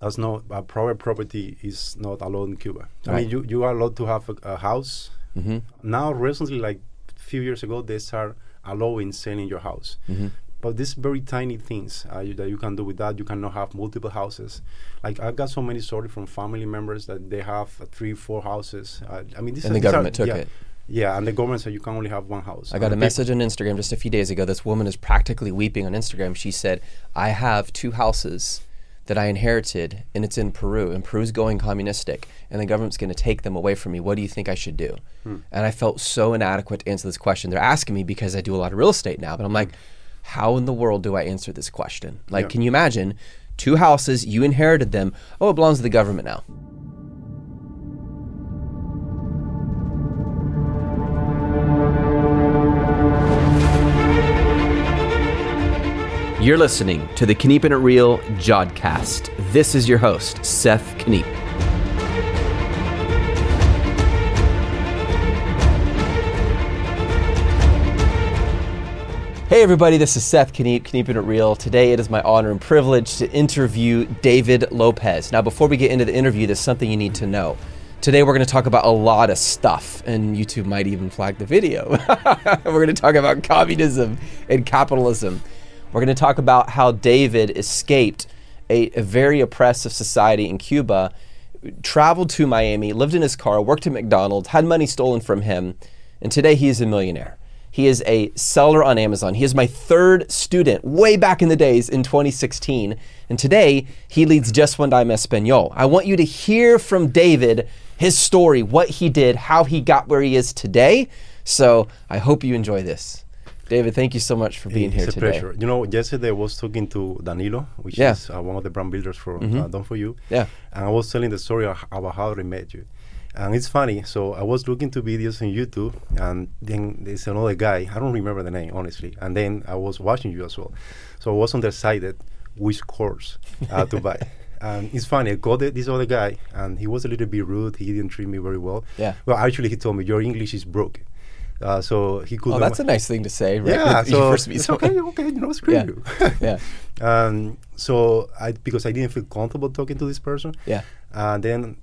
That's not uh, private property is not allowed in Cuba. I mean, you, you are allowed to have a, a house. Mm-hmm. Now, recently, like a few years ago, they start allowing selling your house. Mm-hmm. But these very tiny things uh, you, that you can do with that, you cannot have multiple houses. Like I've got so many stories from family members that they have uh, three, four houses. Uh, I mean, this And is, the these are- government took yeah, it. Yeah, and the government said you can only have one house. I got And a message on Instagram just a few days ago. This woman is practically weeping on Instagram. She said, I have two houses that I inherited, and it's in Peru, and Peru's going communistic, and the government's going to take them away from me. What do you think I should do? Hmm. And I felt so inadequate to answer this question. They're asking me because I do a lot of real estate now, but I'm like, how in the world do I answer this question? Like, Yeah. can you imagine two houses, you inherited them, oh, it belongs to the government now? You're listening to the Kniep and It Real Jodcast. This is your host, Seth Kniep. Hey everybody, this is Seth Kniep, Keeping It Real. Today it is my honor and privilege to interview David Lopez. Now, before we get into the interview, there's something you need to know. Today we're going to talk about a lot of stuff, and YouTube might even flag the video. we're going to talk about communism and capitalism. We're going to talk about how David escaped a, a very oppressive society in Cuba, traveled to Miami, lived in his car, worked at McDonald's, had money stolen from him, and today he is a millionaire. He is a seller on Amazon. He is my third student way back in the days in 2016. And today he leads Just One Dime Espanol. I want you to hear from David his story, what he did, how he got where he is today. So I hope you enjoy this. David, thank you so much for being here it's a pleasure. You know, yesterday I was talking to Danilo, which Yeah. is uh, one of the brand builders for uh, Done For You. Yeah. And I was telling the story about how I met you. And it's funny. So I was looking to videos on YouTube, and then there's another guy. I don't remember the name, honestly. And then I was watching you as well. So I was undecided which course uh, to buy. And it's funny. I got this other guy, and he was a little bit rude. He didn't treat me very well. Yeah. Well, actually, he told me your English is broken. Uh, so he could. Oh, that's a nice thing to say, right? Yeah, so it's okay, okay, you know, screw Yeah. you. Yeah. Um, so I because I didn't feel comfortable talking to this person. Yeah. And then,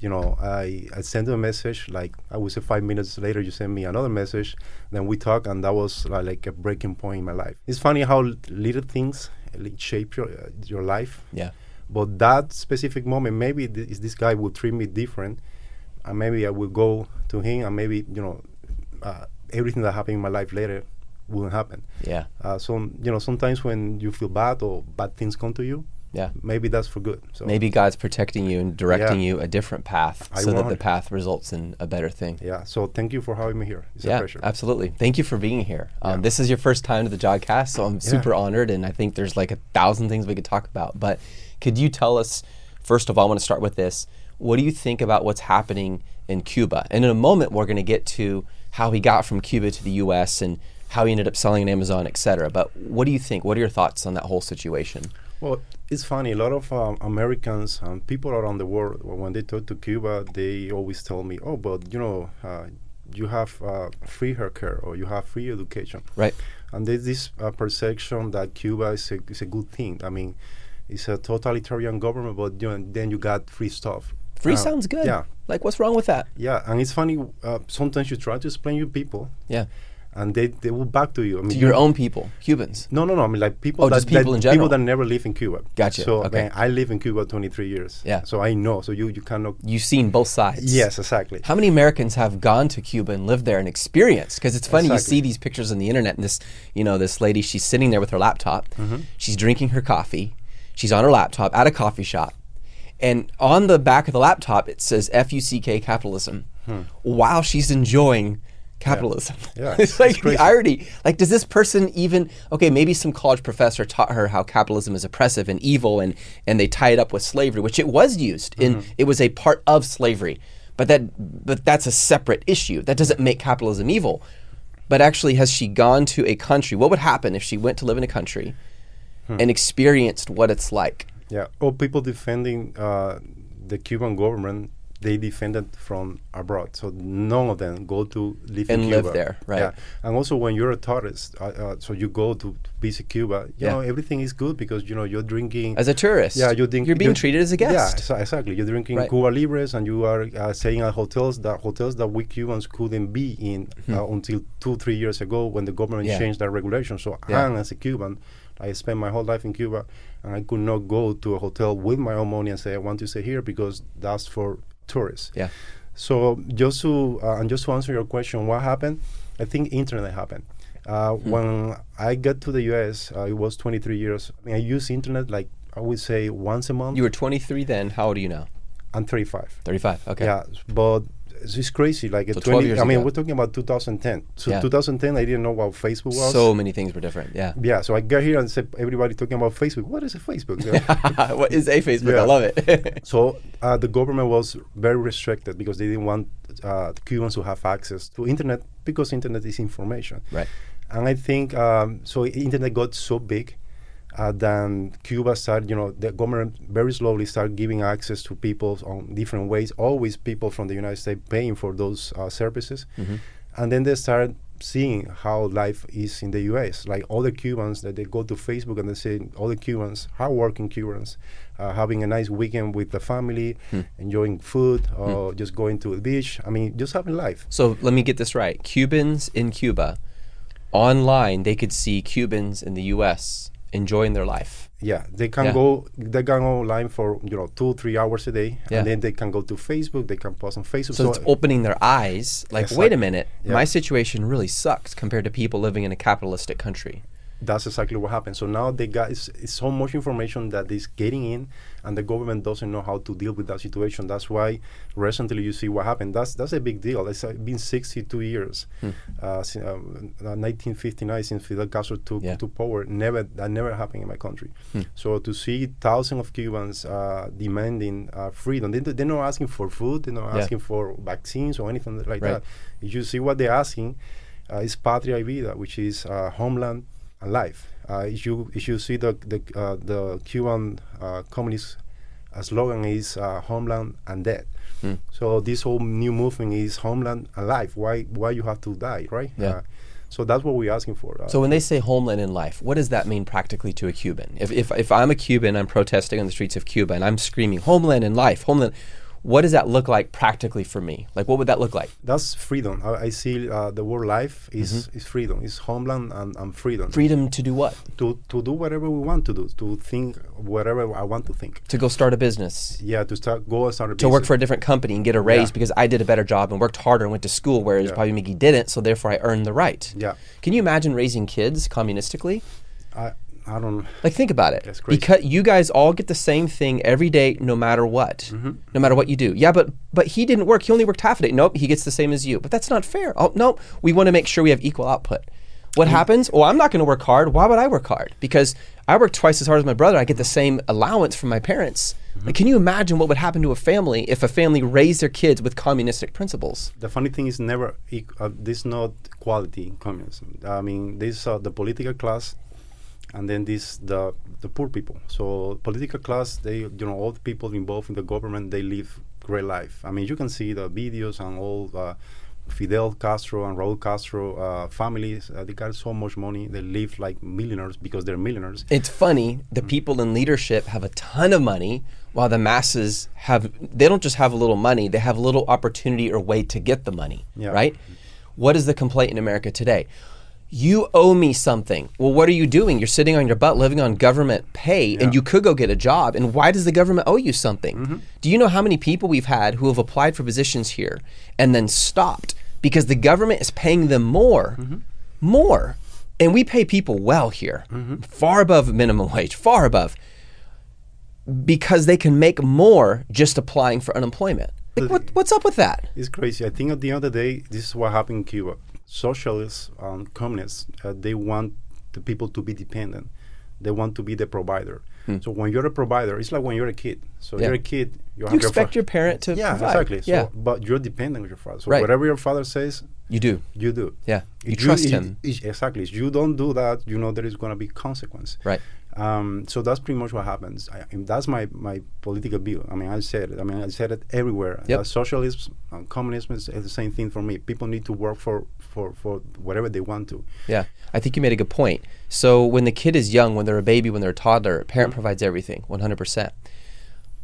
you know, I I sent him a message. Like I would say five minutes later, you send me another message. Then we talk, and that was uh, like a breaking point in my life. It's funny how little things uh, shape your uh, your life. Yeah. But that specific moment, maybe th- this guy will treat me different, and maybe I will go to him, and maybe you know, uh, everything that happened in my life later wouldn't happen. Yeah. Uh, so you know, sometimes when you feel bad or bad things come to you, Yeah. maybe that's for good. So Maybe God's protecting you and directing Yeah. you a different path I so that the path results in a better thing. yeah. So thank you for having me here. It's a yeah, pleasure. absolutely. Thank you for being here. Um, Yeah. This is your first time to the Jodcast, so I'm Yeah. super honored, and I think there's like a thousand things we could talk about. But could you tell us, first of all, I want to start with this. What do you think about what's happening in Cuba? And in a moment, we're going to get to how he got from Cuba to the U.S. and how he ended up selling on Amazon, et cetera. But what do you think? What are your thoughts on that whole situation? Well, it's funny. A lot of um, Americans and people around the world, when they talk to Cuba, they always tell me, "Oh, but you know, uh, you have uh, free healthcare or you have free education." Right. And there's this uh, perception that Cuba is a, is a good thing. I mean, it's a totalitarian government, but you know, then you got free stuff. Free Uh, sounds good. Yeah, Like, what's wrong with that? yeah. And it's funny. Uh, sometimes you try to explain to people, Yeah. and they, they will back to you. I mean, To your own people, Cubans. No, no, no. I mean, like people Oh, that, just people that in general. people that never live in Cuba. Gotcha, So okay. man, I live in Cuba 23 years. Yeah. So I know. So you you cannot. You've seen both sides. Yes, exactly. How many Americans have gone to Cuba and lived there and experienced? Because it's funny, you see these pictures on the internet, and this, you know, this lady, she's sitting there with her laptop, Mm-hmm. she's drinking her coffee, she's on her laptop at a coffee shop, and on the back of the laptop it says "F U C K capitalism," while she's enjoying capitalism. Hmm. Yeah, it's like the irony. Like, does this person even? Okay, maybe some college professor taught her how capitalism is oppressive and evil, and and they tie it up with slavery, which it was used in. Mm-hmm. It was a part of slavery, but that but that's a separate issue. That doesn't make capitalism evil. But actually, has she gone to a country? What would happen if she went to live in a country Hmm. and experienced what it's like? Yeah. Or people defending uh, the Cuban government they defended from abroad. So none of them go to live And in live there, right. Yeah, and also when you're a tourist, uh, uh, so you go to visit Cuba. You Yeah. know everything is good because you know you're drinking. As a tourist, yeah, you're, drink. you're being you- treated as a guest. Yeah, exa- exactly. You're drinking Right. Cuba Libres, and you are uh, staying at hotels that hotels that we Cubans couldn't be in uh, until two, three years ago when the government Hmm. Yeah. changed that regulation. So Yeah. I, as a Cuban, I spent my whole life in Cuba, and I could not go to a hotel with my own money and say I want to stay here because that's for tourists. Yeah. So just to uh, and just to answer your question, what happened? I think internet happened. Uh, Hmm. When I got to the U.S., uh, it was 23 years. I mean, I use internet like I would say once a month. You were 23 then. How old are you now? I'm 35. 35. Okay. Yeah, but it's crazy. Like So 20, years I mean, ago. we're talking about 2010. So Yeah. 2010, I didn't know what Facebook was. So many things were different. Yeah. yeah, so I got here and said everybody talking about Facebook. What is a Facebook? What is a Facebook? I love it. So uh, the government was very restricted because they didn't want uh, Cubans to have access to internet because internet is information. right. And I think um, so. Internet got so big uh, then Cuba started. You know, the government very slowly started giving access to people on different ways. Always people from the United States paying for those uh, services, Mm-hmm. and then they started seeing how life is in the U.S. Like all the Cubans that they go to Facebook and they say all the Cubans, hardworking Cubans, uh, having a nice weekend with the family, Hmm. enjoying food, or just going to the beach. I mean, just having life. So let me get this right. Cubans in Cuba, online, they could see Cubans in the U.S. enjoying their life. Yeah, they can Yeah. go. They can go online for you know two, three hours a day, Yeah. and then they can go to Facebook. They can post on Facebook. So, it's uh, opening their eyes. Like, Exact- wait a minute, Yeah. my situation really sucks compared to people living in a capitalistic country. That's exactly what happened. So now they got it's, it's so much information that is getting in, and the government doesn't know how to deal with that situation. That's why recently you see what happened. That's that's a big deal. It's uh, been 62 years, Hmm. uh, si- um, uh, 1959 since Fidel Castro took Yeah. to power. Never that never happened in my country. Hmm. So to see thousands of Cubans uh, demanding uh, freedom, they, they're not asking for food. They're not Yeah. asking for vaccines or anything like Right. that. If you see what they're asking, uh, is patria y vida, which is uh, homeland and life. Uh, if you if you see the the uh, the Cuban uh, communist uh, slogan is uh, homeland and death. Hmm. So this whole new movement is homeland alive." Why why you have to die, right? Yeah. Uh, so that's what we're asking for. Uh, So when they say homeland and life, what does that mean practically to a Cuban? If, if, if I'm a Cuban, I'm protesting on the streets of Cuba, and I'm screaming homeland and life, homeland. What does that look like practically for me? Like, what would that look like? that's freedom. I, I see uh, the word life is is freedom. It's homeland and, and freedom. Freedom to do what? to to do whatever we want to do. To think whatever I want to think. To go start a business. Yeah, to start go start a To work for a different company and get a raise Yeah. because I did a better job and worked harder and went to school, whereas Yeah. probably Mickey didn't, so therefore I earned the right. Yeah. Can you imagine raising kids communistically? I I don't. Like, think about it. That's crazy. Because you guys all get the same thing every day, no matter what. Mm-hmm. No matter what you do. Yeah, but but he didn't work. He only worked half a day. Nope, he gets the same as you. But that's not fair. Oh no, we want to make sure we have equal output. What Mm-hmm. happens? Oh, I'm not going to work hard. Why would I work hard? Because I work twice as hard as my brother. I get the same allowance from my parents. Mm-hmm. Like, can you imagine what would happen to a family if a family raised their kids with communistic principles? The funny thing is never uh, this not quality in communism. I mean, this uh, the political class, and then this the the poor people. So political class, they you know all the people involved in the government, they live great life. I mean, you can see the videos and all. Uh, Fidel Castro and Raúl Castro uh, families, uh, they got so much money. They live like millionaires because they're millionaires. It's funny, the Mm. people in leadership have a ton of money while the masses have they don't just have a little money, they have little opportunity or way to get the money, Yeah. right? What is the complaint in America today? You owe me something. Well, what are you doing? You're sitting on your butt living on government pay and you could go get a job. And why does the government owe you something? Mm-hmm. Do you know how many people we've had who have applied for positions here and then stopped because the government is paying them more? Mm-hmm. More. And we pay people well here, Mm-hmm. far above minimum wage, far above, because they can make more just applying for unemployment. Like, what, what's up with that? It's crazy. I think at the end of the day, this is what happened in Cuba. Socialists, and communists, uh, they want the people to be dependent. They want to be the provider. So when you're a provider, it's like when you're a kid. So Hmm. Yeah. you're a kid. You, You expect your, your parent to yeah, provide. exactly. So, yeah, but you're dependent on your father. So Right. whatever your father says, you do. you do. Yeah, you If trust if- him. if- exactly. If you don't do that, you know there is going to be consequence. Right. Um, so that's pretty much what happens. I, and that's my, my political view. I mean, I said it. I mean, I said it everywhere. Yep. Uh, socialism, uh, communism is, is the same thing for me. People need to work for, for, for whatever they want to. Yeah, I think you made a good point. So when the kid is young, when they're a baby, when they're a toddler, a parent mm-hmm. provides everything, 100%.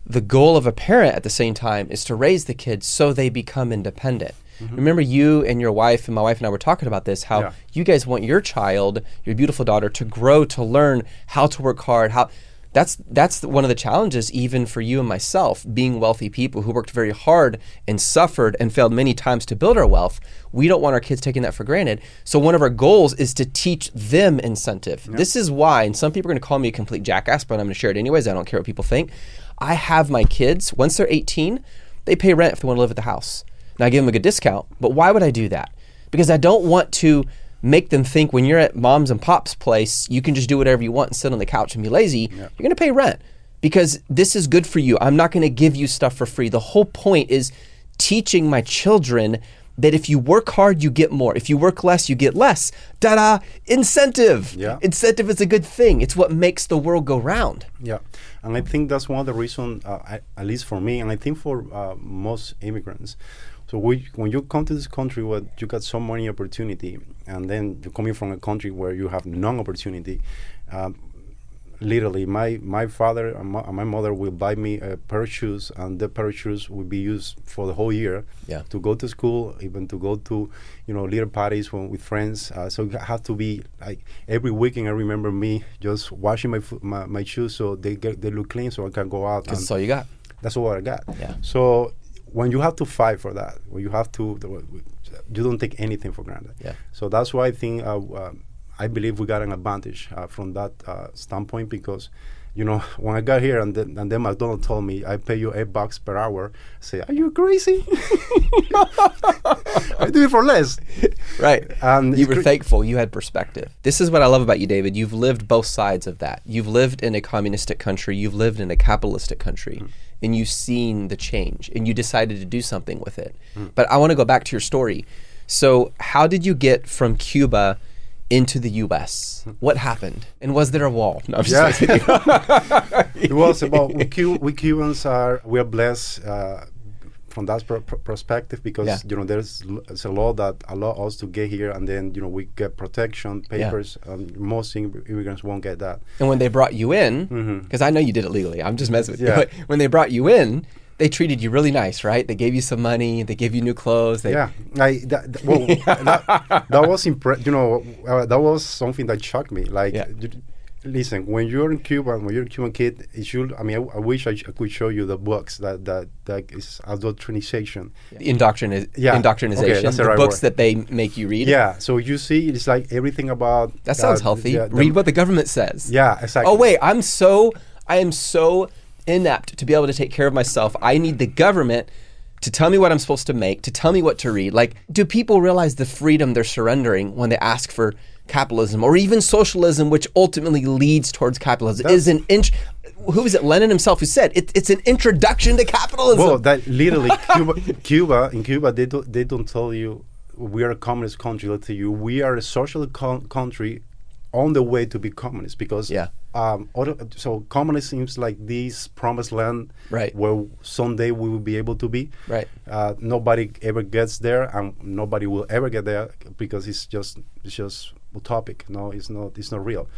The goal of a parent at the same time is to raise the kids so they become independent. Mm-hmm. Remember, you and your wife, and my wife and I were talking about this how Yeah. you guys want your child, your beautiful daughter, to grow, to learn how to work hard, how. That's that's one of the challenges, even for you and myself, being wealthy people who worked very hard and suffered and failed many times to build our wealth. We don't want our kids taking that for granted. So one of our goals is to teach them incentive. This is why, and some people are going to call me a complete jackass, but I'm going to share it anyways. I don't care what people think. I have my kids once they're 18, they pay rent if they want to live at the house. Now I give them a good discount, but why would I do that? Because I don't want to make them think when you're at mom's and pop's place, you can just do whatever you want and sit on the couch and be lazy. You're going to pay rent because this is good for you. I'm not going to give you stuff for free. The whole point is teaching my children that if you work hard, you get more. If you work less, you get less. Da da! Incentive. Yeah. Incentive is a good thing. It's what makes the world go round. Yeah, and I think that's one of the reasons, uh, at least for me, and I think for uh, most immigrants. So we, when you come to this country where you got so many opportunity, and then you're coming from a country where you have none opportunity, um, literally, my my father and my, and my mother will buy me a pair of shoes, and the pair of shoes will be used for the whole year. Yeah. To go to school, even to go to, you know, little parties when, with friends. Uh, so it had to be like every weekend. I remember me just washing my my, my shoes so they get they look clean, so I can go out. That's all you got. that's what I got. Yeah. So when you have to fight for that, when you have to, you don't take anything for granted. Yeah. So that's why I think uh, um, I believe we got an advantage uh, from that uh, standpoint because. You know, when I got here and then, and then McDonald told me I pay you eight bucks per hour, I say, "Are you crazy? I do it for less." Right. And you were cra- thankful. You had perspective. This is what I love about you, David. You've lived both sides of that. You've lived in a communistic country, you've lived in a capitalistic country, Hmm. And you've seen the change, and you decided to do something with it. Hmm. But I want to go back to your story. So, how did you get from Cuba into the U.S.? What happened? And was there a wall? No. Yeah. messing with you. it was about we, Cu- we Cubans are we are blessed uh, from that pr- pr- perspective because Yeah. you know there's, a law that allow us to get here and then you know we get protection papers. and most im- immigrants won't get that. And when they brought you in, because I know you did it legally, I'm just messing with Yeah. you. But when they brought you in, they treated you really nice, right? They gave you some money, they gave you new clothes. They, yeah, I that, that- well that, that was impre- You know uh, that was something that shocked me. Like. Yeah. Listen, when you're in Cuba, when you're a Cuban kid, it should. I mean, I, I wish I, I could show you the books that that that is indoctrination. Indoctrina- Yeah. indoctrination, Okay, that's the the right books word. that they make you read. Yeah, so you see, it's like everything about That sounds healthy. yeah, read what the government says. Yeah, exactly. Oh wait, I'm so I am so inept to be able to take care of myself. I need the government to tell me what I'm supposed to make, to tell me what to read. Like, do people realize the freedom they're surrendering when they ask for capitalism or even socialism, which ultimately leads towards capitalism? is an int- who is it? Lenin himself who said it, it's an introduction to capitalism. Well, that literally Cuba, Cuba in Cuba they don't they don't tell you we are a communist country. They tell you we are a social con- country on the way to be communist because Yeah. Um, other, so communist seems like this promised land Right. where someday we will be able to be. Right. Uh, nobody ever gets there, and nobody will ever get there because it's just it's just utopic. No, it's not it's not real.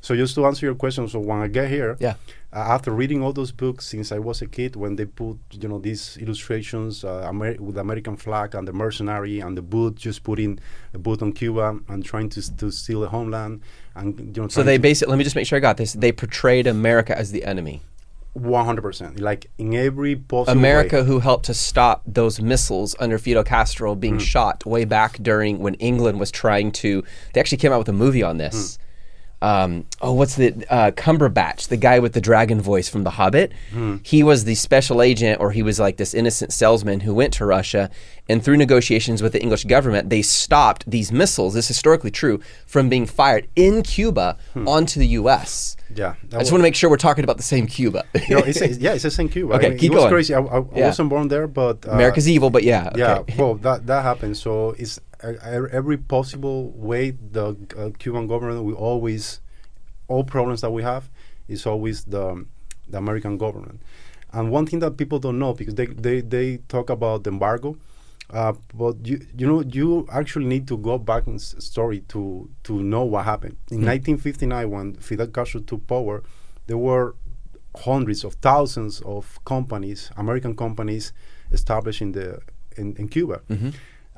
So just to answer your question, so when I get here, Hmm. Yeah. uh, after reading all those books since I was a kid, when they put you know these illustrations uh, Amer- with the American flag and the mercenary and the boot, just putting a boot on Cuba and trying to to steal the homeland, and you know. so they basically, let me just make sure I got this. They portrayed America as the enemy. One hundred percent like in every possible America, way. who helped to stop those missiles under Fidel Castro being Hmm. shot way back during when England was trying to. They actually came out with a movie on this. Hmm. Um, oh, what's the uh, Cumberbatch, the guy with the dragon voice from The Hobbit? Hmm. He was the special agent, or he was like this innocent salesman who went to Russia, and through negotiations with the English government, they stopped these missiles. This is historically true from being fired in Cuba Hmm. onto the U.S. Yeah, I just want to make sure we're talking about the same Cuba. know, it's, it's- yeah, it's the same Cuba. Okay, I mean, keep it was going. crazy. I, I, Yeah. Wasn't born there, but uh, America's evil, but yeah. Yeah, well, that that happened. So it's every possible way the uh, Cuban government will always all problems that we have is always the the American government. And one thing that people don't know because they they, they talk about the embargo, uh, but you you know you actually need to go back in story to to know what happened in 1959 when Fidel Castro took power. There were hundreds of thousands of companies, American companies, established in the in, in Cuba.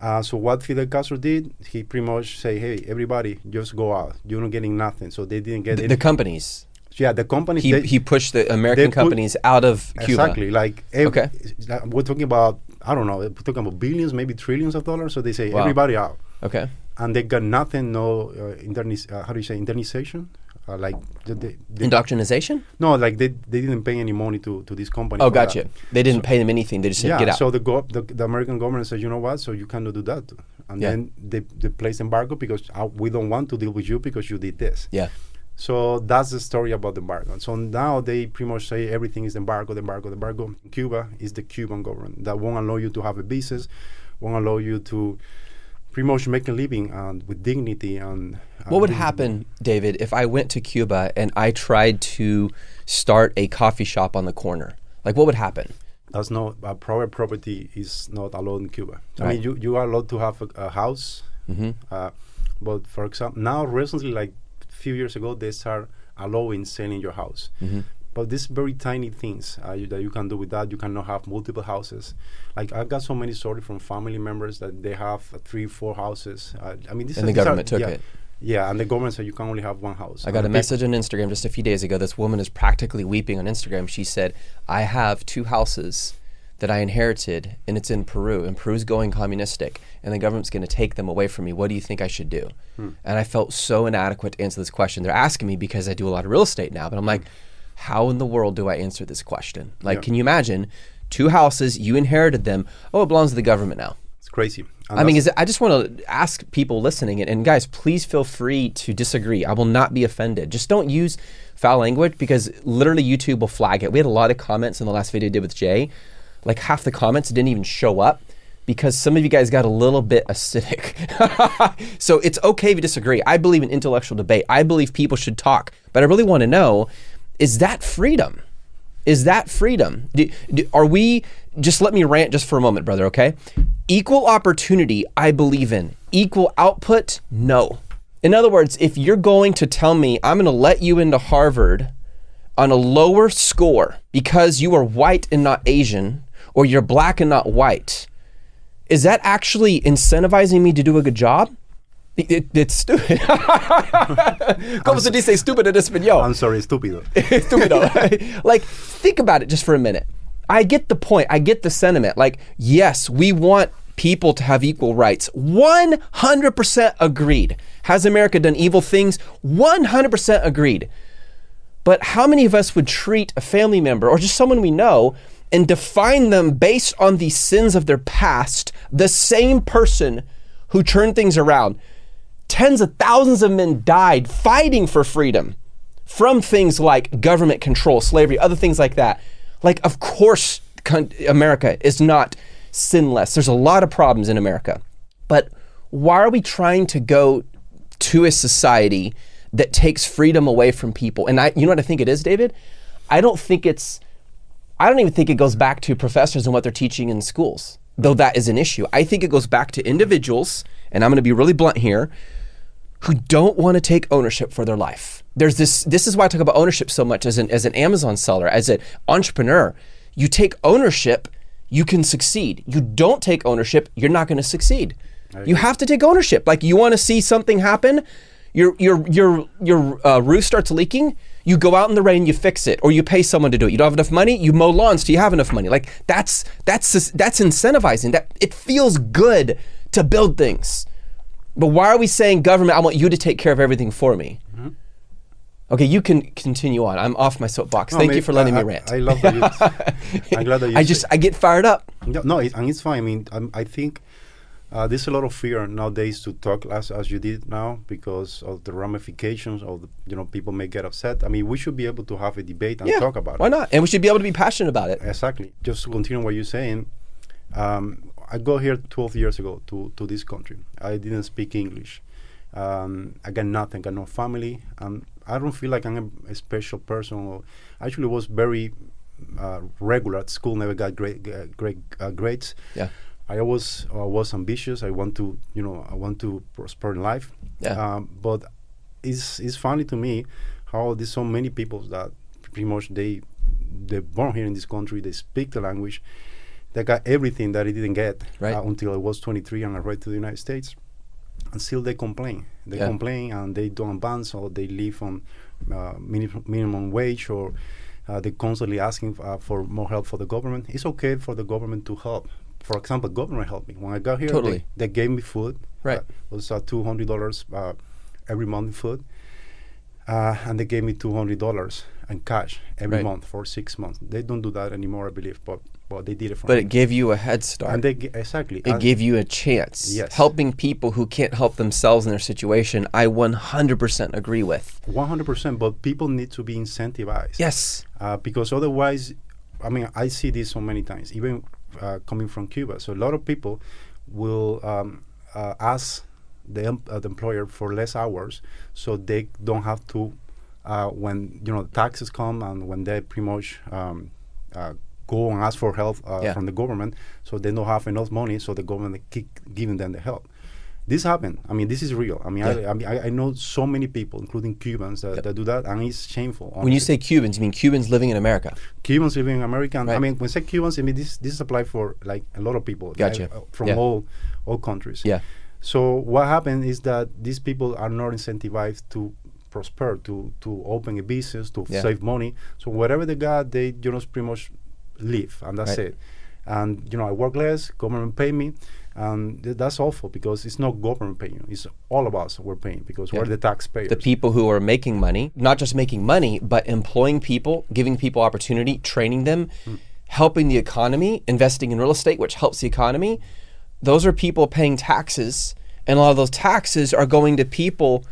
Uh, so what Fidel Castro did, he pretty much say, "Hey, everybody, just go out. You're not getting nothing." So they didn't get The, the companies. yeah, the companies. He, they- he pushed the American put- companies out of Cuba. Exactly. Like ev- Okay. like we're talking about I don't know, we're talking about billions, maybe trillions of dollars. So they say Wow. everybody out, Okay. and they got nothing. No uh, internis- uh, How do you say indemnization? Uh, like they, they, Indoctrination? no, like they, they didn't pay any money to, to this company. Oh, for that. gotcha. They didn't pay them anything. They just said, Yeah, get out. so the, go- the the American government said, you know what? So you cannot do that, and Yeah. then they they place embargo because uh, we don't want to deal with you because you did this. yeah. So that's the story about the embargo. So now they pretty much say everything is embargo, the embargo, the embargo. Cuba is the Cuban government that won't allow you to have a business, won't allow you to pretty much make a living and with dignity and. What would happen, David, if I went to Cuba and I tried to start a coffee shop on the corner? Like, what would happen? That's not uh, private property is not allowed in Cuba. I mean, you, you are allowed to have a, a house, Mm-hmm. uh, but for example, now recently, like a few years ago, they start allowing selling your house. Mm-hmm. But these very tiny things uh, you, that you can do with that, you cannot have multiple houses. Like I've got so many stories from family members that they have uh, three, four houses. Uh, I mean, this And is- the these are- government took yeah, it. Yeah, and the government said you can only have one house. I got a message on Instagram just a few days ago. This woman is practically weeping on Instagram. She said, I have two houses that I inherited, and it's in Peru, and Peru's going communistic, and the government's going to take them away from me. What do you think I should do? And I felt so inadequate to answer this question. They're asking me because I do a lot of real estate now, but I'm like, how in the world do I answer this question? Like, Yeah. can you imagine two houses, you inherited them, oh, it belongs to the government now? It's crazy. And I mean, is it, I just want to ask people listening, and, and guys, please feel free to disagree. I will not be offended. Just don't use foul language because literally YouTube will flag it. We had a lot of comments in the last video I did with Jay. Like half the comments didn't even show up because some of you guys got a little bit acidic. so it's okay if you disagree. I believe in intellectual debate. I believe people should talk. But I really want to know is that freedom? Is that freedom? Do, do- are we, just let me rant just for a moment, brother, okay? Equal opportunity, I believe in. Equal output, no. In other words, if you're going to tell me I'm going to let you into Harvard on a lower score because you are white and not Asian, or you're black and not white, is that actually incentivizing me to do a good job? It- it- it's stupid. ¿Cómo se dice estúpido en español? I'm sorry, stupido. Estúpido. like, think about it just for a minute. I get the point. I get the sentiment. Like, yes, we want people to have equal rights. 100% agreed. Has America done evil things? 100% agreed. But how many of us would treat a family member or just someone we know and define them based on the sins of their past, the same person who turned things around? Tens of thousands of men died fighting for freedom from things like government control, slavery, other things like that. Like, of course, America is not sinless. There's a lot of problems in America. But why are we trying to go to a society that takes freedom away from people? And I, you know what I think it is, David? I don't think it's, I don't even think it goes back to professors and what they're teaching in schools, though that is an issue. I think it goes back to individuals, and I'm going to be really blunt here, who don't want to take ownership for their life. There's this this is why I talk about ownership so much as an as an Amazon seller, as an entrepreneur. You take ownership, you can succeed. You don't take ownership, you're not going to succeed. You have to take ownership. Like you want to see something happen, your your your your uh, roof starts leaking, you go out in the rain, you fix it, or you pay someone to do it. You don't have enough money, you mow lawns till you have enough money. Like that's that's that's incentivizing. That it feels good to build things. But why are we saying government? I want you to take care of everything for me. Okay, you can continue on. I'm off my soapbox. No, Thank I you for letting I, me rant. I, I love that you. I'm glad that you. I just I get fired up. No, no it, and it's fine. I mean, um, I think uh, there's a lot of fear nowadays to talk as as you did now because of the ramifications of the, you know people may get upset. I mean, we should be able to have a debate and Yeah, talk about why it. Why not? And we should be able to be passionate about it. Exactly. Just to continue what you're saying, um, I got here 12 years ago to, to this country. I didn't speak English. Um, I got nothing. Got no family. Um, I don't feel like I'm a, a special person. Or actually, was very uh, regular at school. Never got great uh, great uh, grades. Yeah. I always uh, was ambitious. I want to, you know, I want to prosper in life. Yeah. Um, but it's it's funny to me how there's so many people that pretty much they they're born here in this country. They speak the language. They got everything that I didn't get Right. uh, until I was 23 and I arrived to the United States. And still they complain. They Yeah. complain and they don't advance or they live on uh, minimum, minimum wage or uh, they're constantly asking uh, for more help for the government. It's okay for the government to help. For example, government helped me when I got here. Totally. They, they gave me food. Right. Uh, it was uh, two hundred dollars uh, every month in food, uh, and they gave me two hundred dollars in cash every Right. month for six months. They don't do that anymore, I believe, but but they did it for But me. it gave you a head start. and they exactly. it and- gave you a chance. Yes. Helping people who can't help themselves in their situation, I 100% agree with. 100%, but people need to be incentivized. Yes. Uh, because otherwise, I mean, I see this so many times, even uh, coming from Cuba. So a lot of people will um, uh, ask the, uh, the employer for less hours so they don't have to, uh, when, you know, taxes come and when they pretty much um, uh, go and ask for help uh, Yeah. from the government, so they don't have enough money, so the government keep giving them the help. This happened. I mean, this is real. I mean, I, Yeah. I mean, I, I know so many people, including Cubans, that, Yep. that do that, and it's shameful. When you say Cubans, you mean Cubans living in America. Cubans living in America. and I mean, when I say Cubans, I mean this this apply for like a lot of people. Gotcha. like, uh, from Yeah. all all countries. Yeah. So what happened is that these people are not incentivized to prosper, to to open a business, to Yeah. save money. So whatever they got, they you know pretty much live, and that's Right. it. And you know, I work less. Government pay me, and th- that's awful because it's not government paying you. It's all of us we're paying because Yeah. we're the taxpayers. The people who are making money, not just making money, but employing people, giving people opportunity, training them, mm. helping the economy, investing in real estate, which helps the economy. Those are people paying taxes, and a lot of those taxes are going to people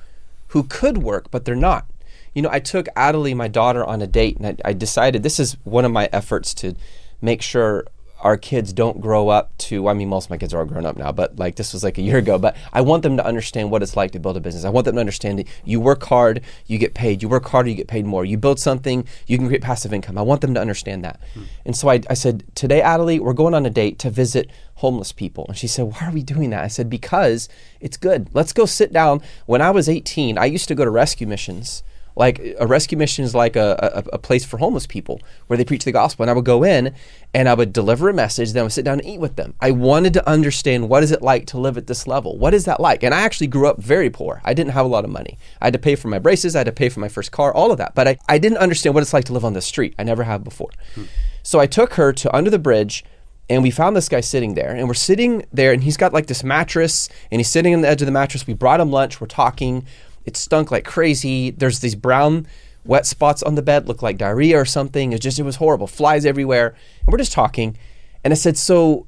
who could work, but they're not. You know, I took Adelie, my daughter, on a date, and I, I decided this is one of my efforts to make sure our kids don't grow up to I mean most of my kids are all grown up now, but like this was like a year ago, but I want them to understand what it's like to build a business. I want them to understand that you work hard, you get paid. You work harder, you get paid more. You build something, you can create passive income. I want them to understand that. Hmm. And so I, I said, Today, Adelie, we're going on a date to visit homeless people. And she said, Why are we doing that? I said, Because it's good. Let's go sit down. When I was 18, I used to go to rescue missions like a rescue mission is like a, a, a place for homeless people where they preach the gospel. And i would go in and i would deliver a message then i would sit down and eat with them. I wanted to understand what is it like to live at this level? What is that like? And i actually grew up very poor. I didn't have a lot of money. I had to pay for my braces. I had to pay for my first car all of that. But i, I didn't understand what it's like to live on the street. I never have before. Hmm. So i took her to under the bridge and we found this guy sitting there and we're sitting there and he's got like this mattress and he's sitting on the edge of the mattress. We brought him lunch. We're talking it stunk like crazy there's these brown wet spots on the bed look like diarrhea or something it just it was horrible flies everywhere and we're just talking and i said so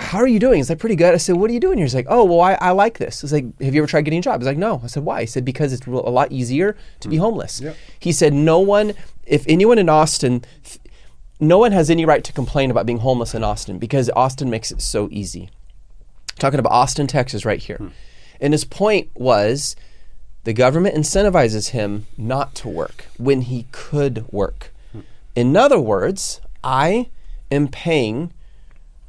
how are you doing? He's like, pretty good. I said, what are you doing here? He's like, oh, well, I, I like this. I was like, have you ever tried getting a job? He's like, no. I said, why? He said, because it's a lot easier to be mm. homeless. Yep. He said, no one, if anyone in Austin, no one has any right to complain about being homeless in Austin because Austin makes it so easy. Talking about Austin, Texas, right here. Hmm. And his point was the government incentivizes him not to work when he could work. In other words, I am paying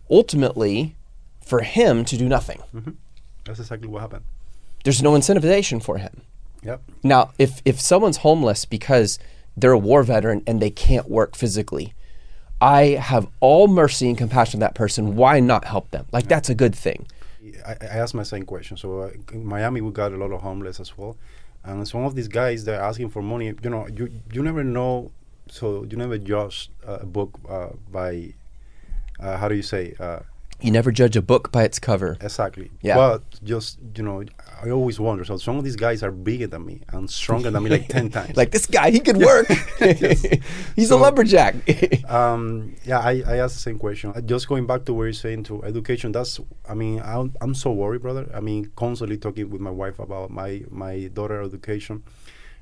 ultimately for him to do nothing. Mm-hmm. That's exactly what happened. There's no incentivization for him. Yep. Now, if if someone's homeless because they're a war veteran and they can't work physically, I have all mercy and compassion on that person. Why not help them? Like that's a good thing. I, I asked my same question. So uh, in Miami, we got a lot of homeless as well, and some of these guys they're asking for money. You know, you you never know. So you never judge uh, a book uh, by uh, how do you say uh, You never judge a book by its cover. exactly. Yeah. But just you know, I always wonder. So some of these guys are bigger than me and stronger than me, like ten times. Like this guy, he could work. He's a lumberjack. um, yeah, I, I asked the same question. Uh, Just going back to where you're saying to education, that's, I mean, I'm, I'm so worried, brother. I mean, constantly talking with my wife about my, my daughter education.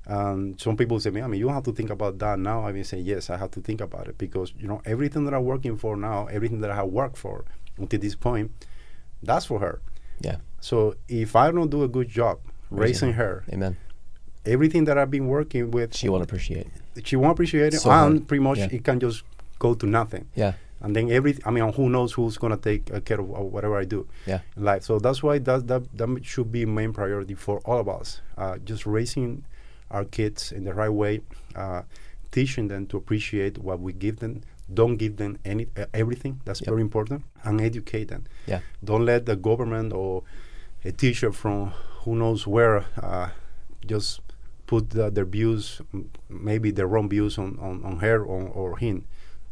Um, some people say, me, I mean, you have to think about that now. I mean, say, yes, I have to think about it because, you know, everything that I'm working for now, everything that I have worked for until this point, that's for her. yeah. So if I don't do a good job raising her, Amen. everything that I've been working with, She won't appreciate. she won't appreciate it, So and hard. pretty much Yeah. it can just go to nothing. Yeah. And then every, I mean, who knows who's gonna take uh, care of uh, whatever I do Yeah. in life. So that's why that that that should be main priority for all of us. Uh, just raising our kids in the right way, uh, teaching them to appreciate what we give them. Don't give them any uh, everything. That's Yep. very important, and educate them. Yeah. Don't let the government or a teacher from who knows where uh, just put the, their views, m- maybe the wrong views on, on, on her or, or him.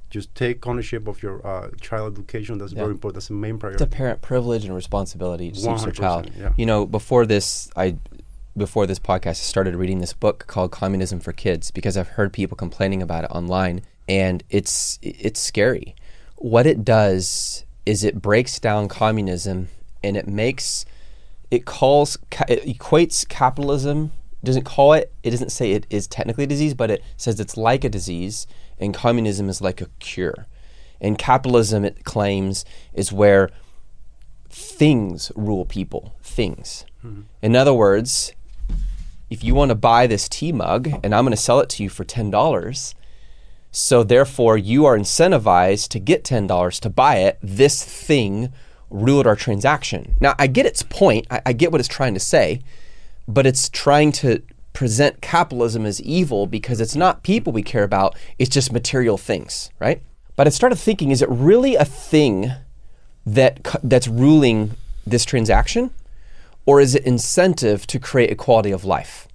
Just take ownership of your uh, child education. That's Yeah. very important. That's the main priority. It's a parent privilege and responsibility to teach their 100%, child. yeah. You know, before this, I before this podcast, I started reading this book called Communism for Kids because I've heard people complaining about it online, and it's it's scary. What it does is it breaks down communism and it makes it calls it equates capitalism doesn't call it it doesn't say it is technically a disease but it says it's like a disease and communism is like a cure. And capitalism it claims is where things rule people things. Mm-hmm. In other words if you want to buy this tea mug and i'm going to sell it to you for $10 so therefore you are incentivized to get $10 to buy it. This thing ruled our transaction. Now i get its point. I, I get what it's trying to say but it's trying to present capitalism as evil because it's not people we care about. It's just material things right? But i started thinking is it really a thing that that's ruling this transaction? Or is it incentive to create a quality of life?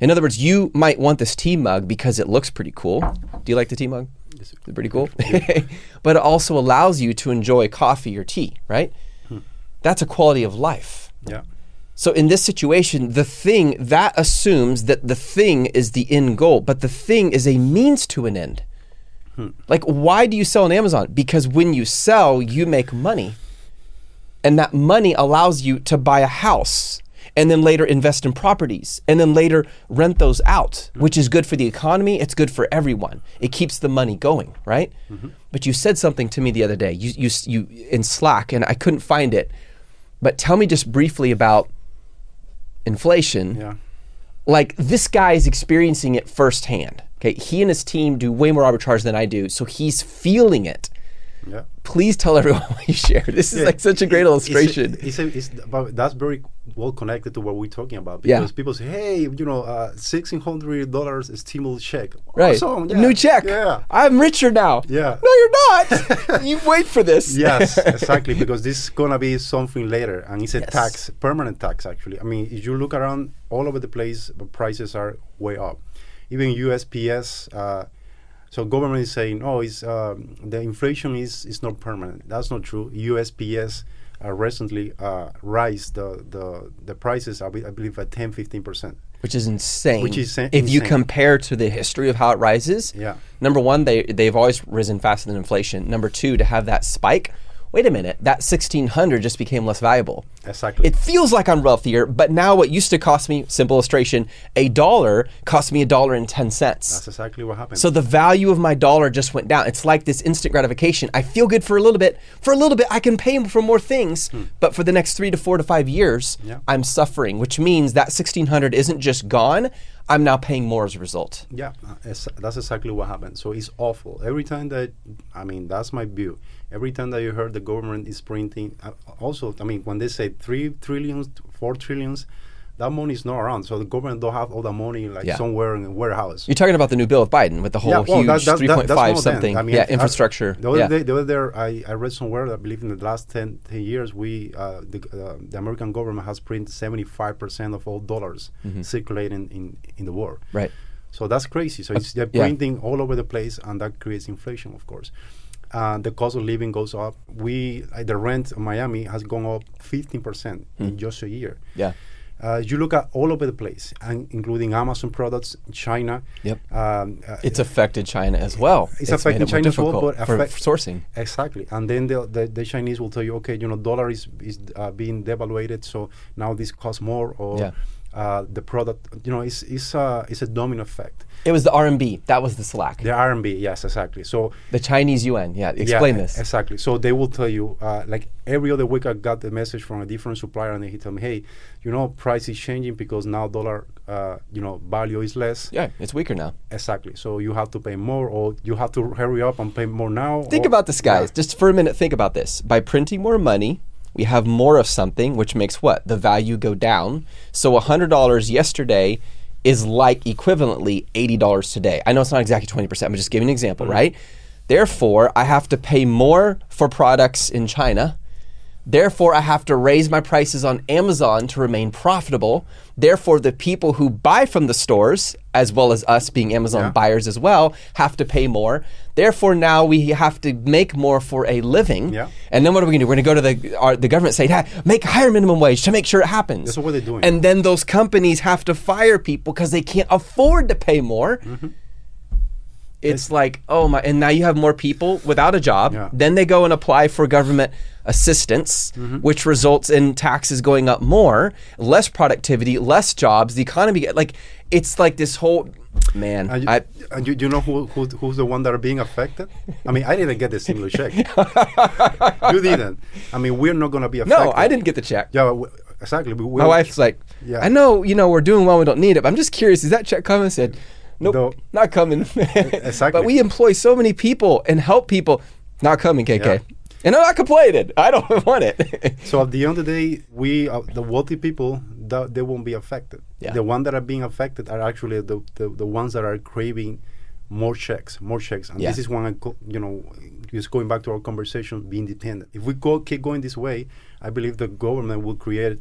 In other words you might want this tea mug because it looks pretty cool do you like the tea mug? Yes, it's pretty cool. But it also allows you to enjoy coffee or tea right? That's a quality of life. Yeah. so in this situation, the thing that assumes that the thing is the end goal, but the thing is a means to an end. Like, why do you sell on Amazon? Because when you sell, you make money. And that money allows you to buy a house and then later invest in properties and then later rent those out, which is good for the economy. It's good for everyone. It keeps the money going, right? Mm-hmm. But you said something to me the other day. You, you, you in Slack, and I couldn't find it. But tell me just briefly about inflation Yeah. like this guy is experiencing it firsthand. Okay, he and his team do way more arbitrage than I do, so he's feeling it. Yeah. Please tell everyone what you share. This is Yeah, like such a great it- illustration. It's, a, it's, a, it's that's very well connected to what we're talking about Yeah. because people say, "Hey, you know, uh, sixteen hundred dollars stimulus check, right, Awesome, yeah, new check. yeah, I'm richer now. Yeah. no, you're not. you wait for this. yes, exactly, because this is gonna be something later, and it's a Yes. tax, permanent tax. Actually, I mean, if you look around all over the place, the prices are way up. Even USPS. Uh, so government is saying, oh, it's um, the inflation is is not permanent. That's not true. USPS uh, recently uh, raised the, the the prices. I, be, I believe at 10, 15 percent. Which is insane. Which is sa- if you compare to the history of how it rises. Yeah. Number one, they they've always risen faster than inflation. Number two, to have that spike. Wait a minute, that sixteen hundred just became less valuable. Exactly. It feels like I'm wealthier, but now what used to cost me, simple illustration, a dollar cost me a dollar and ten cents. That's exactly what happened. So the value of my dollar just went down. It's like this instant gratification. I feel good for a little bit. For a little bit, I can pay for more things. But for the next three to four to five years, Hmm. Yeah. I'm suffering, which means that 1600 isn't just gone. I'm now paying more as a result. Yeah, uh, that's exactly what happened. So it's awful. Every time that, I mean, that's my view. Every time that you heard the government is printing, uh, also, I mean, when they say three trillions, four trillions, that money is not around. So the government don't have all the money like Yeah. somewhere in a warehouse. You're talking about the new bill of Biden with the whole well, huge that- that- that- 3.5 that's one of something. I mean, yeah, I- infrastructure. The other yeah. day, the other day, I, I read somewhere that I believe in the last 10, 10 years, we uh, the, uh, the American government has printed seventy five percent of all dollars circulating in in the world. right. So that's crazy. So it's they're yeah. printing all over the place, and that creates inflation, of course. Uh, the cost of living goes up. We uh, the rent in Miami has gone up 15 percent Hmm. in just a year. Yeah. Uh, you look at all over the place, and including Amazon products, China. Yep. Um, uh, It's affected China as well. It's made affecting China as well, but for affect- sourcing. Exactly, and then the, the, the Chinese will tell you, okay, you know, dollar is is uh, being devaluated, so now this costs more, or Yeah. uh, the product. You know, it's it's a it's a domino effect. It was the RMB. That was the slack. The RMB, yes, exactly. So The Chinese yuan. Yeah. Explain yeah, this. exactly. So they will tell you, uh, like every other week, I got the message from a different supplier, and he told me, hey, you know, price is changing because now dollar, uh, you know, value is less. Yeah, it's weaker now. Exactly. So you have to pay more, or you have to hurry up and pay more now. Think or- about this, guys. Yeah. Just for a minute, think about this. By printing more money, we have more of something, which makes what? The value go down. So $100 yesterday is like equivalently $80 today. I know it's not exactly 20%, I'm just giving an example, Mm-hmm. right? Therefore, I have to pay more for products in China. Therefore, I have to raise my prices on Amazon to remain profitable. Therefore, the people who buy from the stores, as well as us being Amazon Yeah. buyers as well, have to pay more. Therefore, now we have to make more for a living. Yeah. And then what are we going to do? We're going to go to the our, the government saying, hey, make higher minimum wage to make sure it happens. That's what they're doing. And then those companies have to fire people because they can't afford to pay more. Mm-hmm. It's like, oh my, and now you have more people without a job. Yeah. Then they go and apply for government assistance, Mm-hmm. which results in taxes going up more, less productivity, less jobs. The economy, like, it's like this whole, man. And you, I, and you, you know who, who who's the one that are being affected? I mean, I didn't get the stimulus check. you didn't. I mean, we're not going to be affected. no, I didn't get the check. Yeah, exactly. We, My wife's like, Yeah. I know, you know, we're doing well, we don't need it. But I'm just curious, is that check coming? Said, nope, No. not coming. Exactly. But we employ so many people and help people. Not coming, KK. Yeah. And I'm not complaining. I don't want it. So at the end of the day, we uh, the wealthy people that they won't be affected. Yeah. The ones that are being affected are actually the, the, the ones that are craving more checks, more checks. And Yeah. this is when I, co- you know, just going back to our conversation, being dependent. If we go keep going this way, I believe the government will create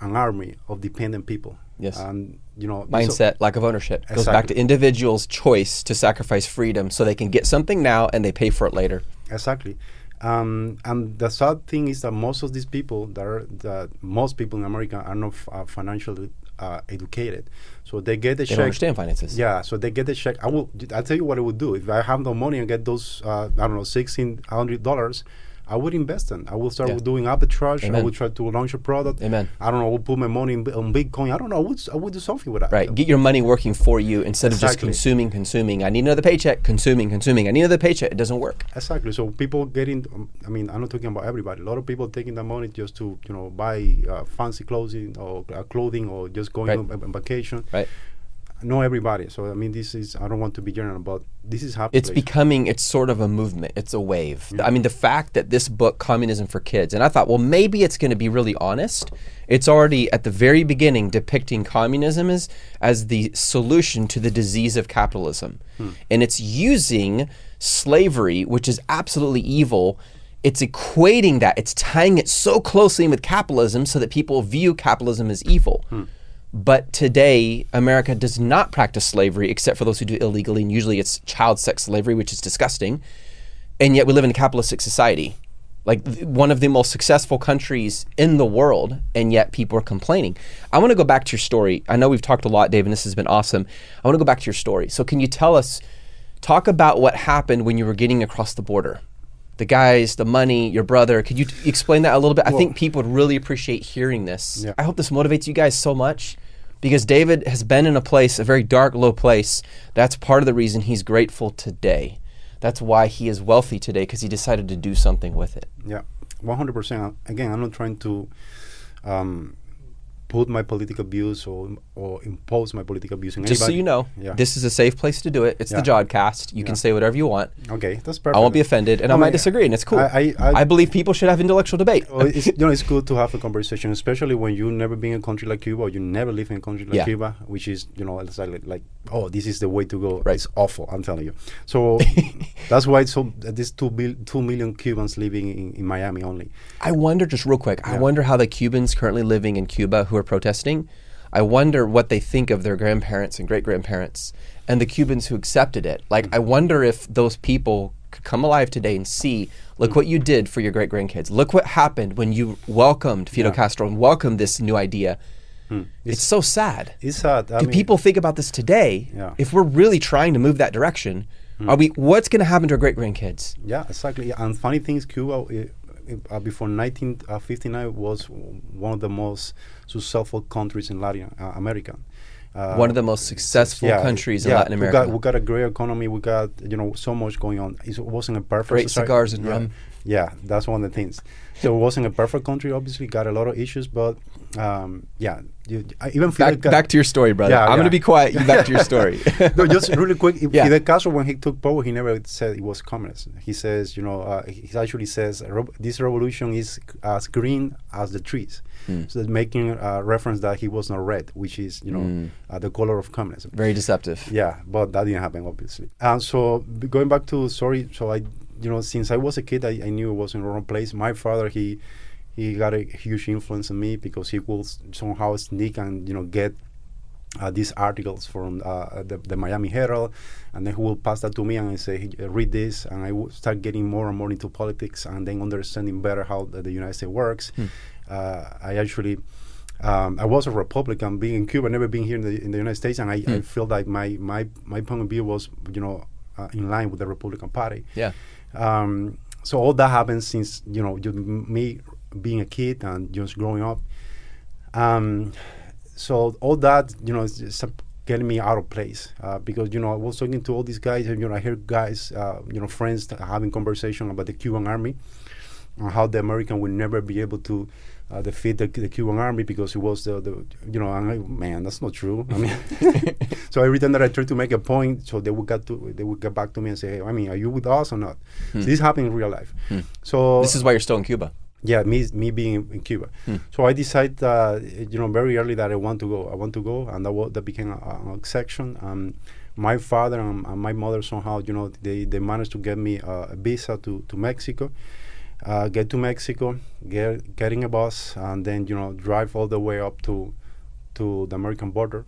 an army of dependent people. Yes. And you know, Mindset, lack of ownership. Goes back to individuals' choice to sacrifice freedom so they can get something now and they pay for it later. Exactly. Um, and the sad thing is that most of these people, that are, that most people in America are not f- uh, financially uh, educated. So they get the They check. don't understand finances. Yeah, so they get the check. I will. I tell you what I would do if I have no money and get those. Uh, I don't know, sixteen hundred dollars. I would invest in. I will start Yeah. with doing arbitrage. Amen. I would try to launch a product. Amen. I don't know. I would put my money in, on Bitcoin. I don't know. I would. I would do something with that. Right. Get your money working for you instead of just consuming, consuming. I need another paycheck, consuming, consuming. I need another paycheck. It doesn't work. Exactly. So people getting, um, I mean, I'm not talking about everybody. A lot of people taking the money just to, you know, buy uh, fancy clothing or uh, clothing or just going Right. on, on vacation. Right. Not everybody. So I mean, this is. I don't want to be general, but this is happening. it's becoming it's sort of a movement it's a wave i mean the fact that this book communism for kids and i thought well maybe it's going to be really honest it's already at the very beginning depicting communism as as the solution to the disease of capitalism hmm. and it's using slavery which is absolutely evil it's equating that it's tying it so closely with capitalism so that people view capitalism as evil hmm. But today, America does not practice slavery except for those who do it illegally, and usually it's child sex slavery, which is disgusting. And yet we live in a capitalistic society, like th- one of the most successful countries in the world, and yet people are complaining. I want to go back to your story. I know we've talked a lot, Dave, and this has been awesome. I want to go back to your story. So, can you tell us, talk about what happened when you were getting across the border? The guys, the money, your brother. Could you t- explain that a little bit? I think people would really appreciate hearing this. Yeah. I hope this motivates you guys so much because David has been in a place, a very dark, low place. That's part of the reason he's grateful today. That's why he is wealthy today because he decided to do something with it. Yeah, one hundred percent. Again, I'm not trying to um, put my political views or or impose my political views on Just so you know, Yeah. this is a safe place to do it. It's the Yeah. Jodcast. You can say whatever you want. okay, that's perfect. I won't be offended, and I, I might disagree, and it's cool. I- I- I- believe people should have intellectual debate. well, it's, you know, it's good to have a conversation, especially when you've never been in a country like Cuba or you never live in a country like Yeah. Cuba, which is, you know, like, like, oh, this is the way to go. Right. It's awful, I'm telling you. So that's why it's so uh, these two, bil- two million Cubans living in, in Miami only. I wonder, just real quick, I wonder how the Cubans currently living in Cuba who are protesting, I wonder what they think of their grandparents and great grandparents and the Cubans who accepted it. Like, I wonder if those people could come alive today and see, look what you did for your great grandkids. Look what happened when you welcomed Fidel Yeah. Castro and welcomed this new idea. Hmm. It's, so sad. It's sad. I Do mean, people think about this today? Yeah. If we're really trying to move that direction, hmm. are we? What's going to happen to our great grandkids? Yeah, exactly. And funny thing is, Cuba, i- uh, before 1959 was one of the most successful countries in Latin uh, America. Uh, one of the most successful countries in Latin America. We got, we got a great economy. We got you know so much going on. It wasn't a perfect. Great society. cigars and yeah. rum. Yeah, that's one of the things. So it wasn't a perfect country. Obviously, got a lot of issues, but um, yeah, you, I even feel back, back to your story, brother. Yeah, I'm yeah. going to be quiet. You back to your story. no, just really quick. Yeah. Fidel Castro, when he took power, he never said he was communist. He says, you know, uh, he actually says this revolution is as green as the trees. Hmm. So that making a reference that he was not red, which is, you know, Hmm. uh, the color of communism. Very deceptive. Yeah, but that didn't happen, obviously. And so going back to sorry, so I, you know, since I was a kid, I, I knew it was in the wrong place. My father, he, he got a huge influence on me because he would somehow sneak and you know get uh, these articles from uh, the, the Miami Herald, and then he will pass that to me and I say, read this, and I would start getting more and more into politics and then understanding better how the, the United States works. Uh, I actually. Um, I was a Republican, being in Cuba, never been here in the, in the United States, and I, I feel like my, my, my point of view was, you know, uh, in line with the Republican Party. Yeah. Um, so all that happened since you know you, me being a kid and just growing up. Um, so all that you know is just getting me out of place uh, because you know I was talking to all these guys and you know I hear guys uh, you know friends having conversation about the Cuban army and how the American will never be able to uh, defeat the, the Cuban army because it was the, the you know I'm like man that's not true. I mean so every time that I try to make a point so they would get to they would get back to me and say hey, I mean are you with us or not? So this happened in real life. So This is why you're still in Cuba. Yeah, me me being in, Cuba. So I decided, uh, you know, very early that I want to go. I want to go, and that that became a, a section. Um, my father and, and my mother somehow, you know, they, they managed to get me uh, a visa to to Mexico. Uh, get to Mexico, get getting a bus, and then you know drive all the way up to to the American border.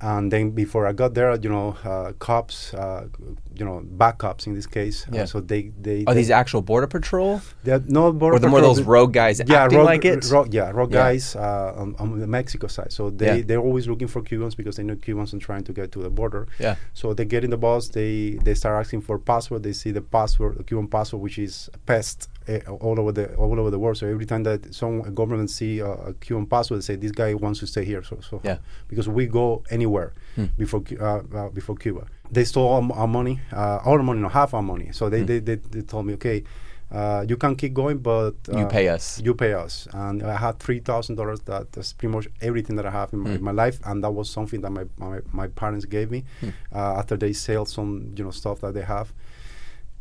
And then before I got there, you know, uh, cops, uh, you know, backups in this case. Uh, Yeah. so they they Are they- these actual border patrol? they're no border Or the more those rogue guys acting rogue- like it? ro- yeah, rogue Yeah. guys uh, on, on the Mexico side. So they Yeah. they're always looking for Cubans because they know Cubans are trying to get to the border. Yeah. So they get in the bus. They they start asking for password. They see the password, the Cuban password, which is a pest uh, all over the all over the world. So every time that some government see uh, a Cuban passport, they say this guy wants to stay here. So so Yeah. because we go anywhere Hmm. before uh, uh, before Cuba. They stole our, our money, uh, our money, no half our money. So Hmm. they, they, they, they told me, okay, uh, you can keep going, but uh, You pay us. You pay us, and I had three thousand dollars. That that's pretty much everything that I have in my, Hmm. my life, and that was something that my my, my parents gave me Hmm. uh, after they sell some you know stuff that they have.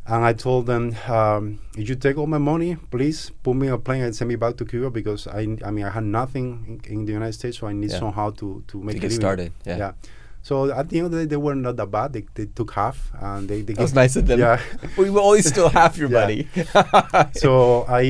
And I told them, um, if you take all my money, please put me on a plane and send me back to Cuba because I, I mean, I had nothing in, in the United States, so I need Yeah. somehow to, to make To get living. started, yeah. So at the end of the day, they were not that bad. They, they took half, and they, they That was nice of them. Yeah. we will always still have your Yeah. money. so I,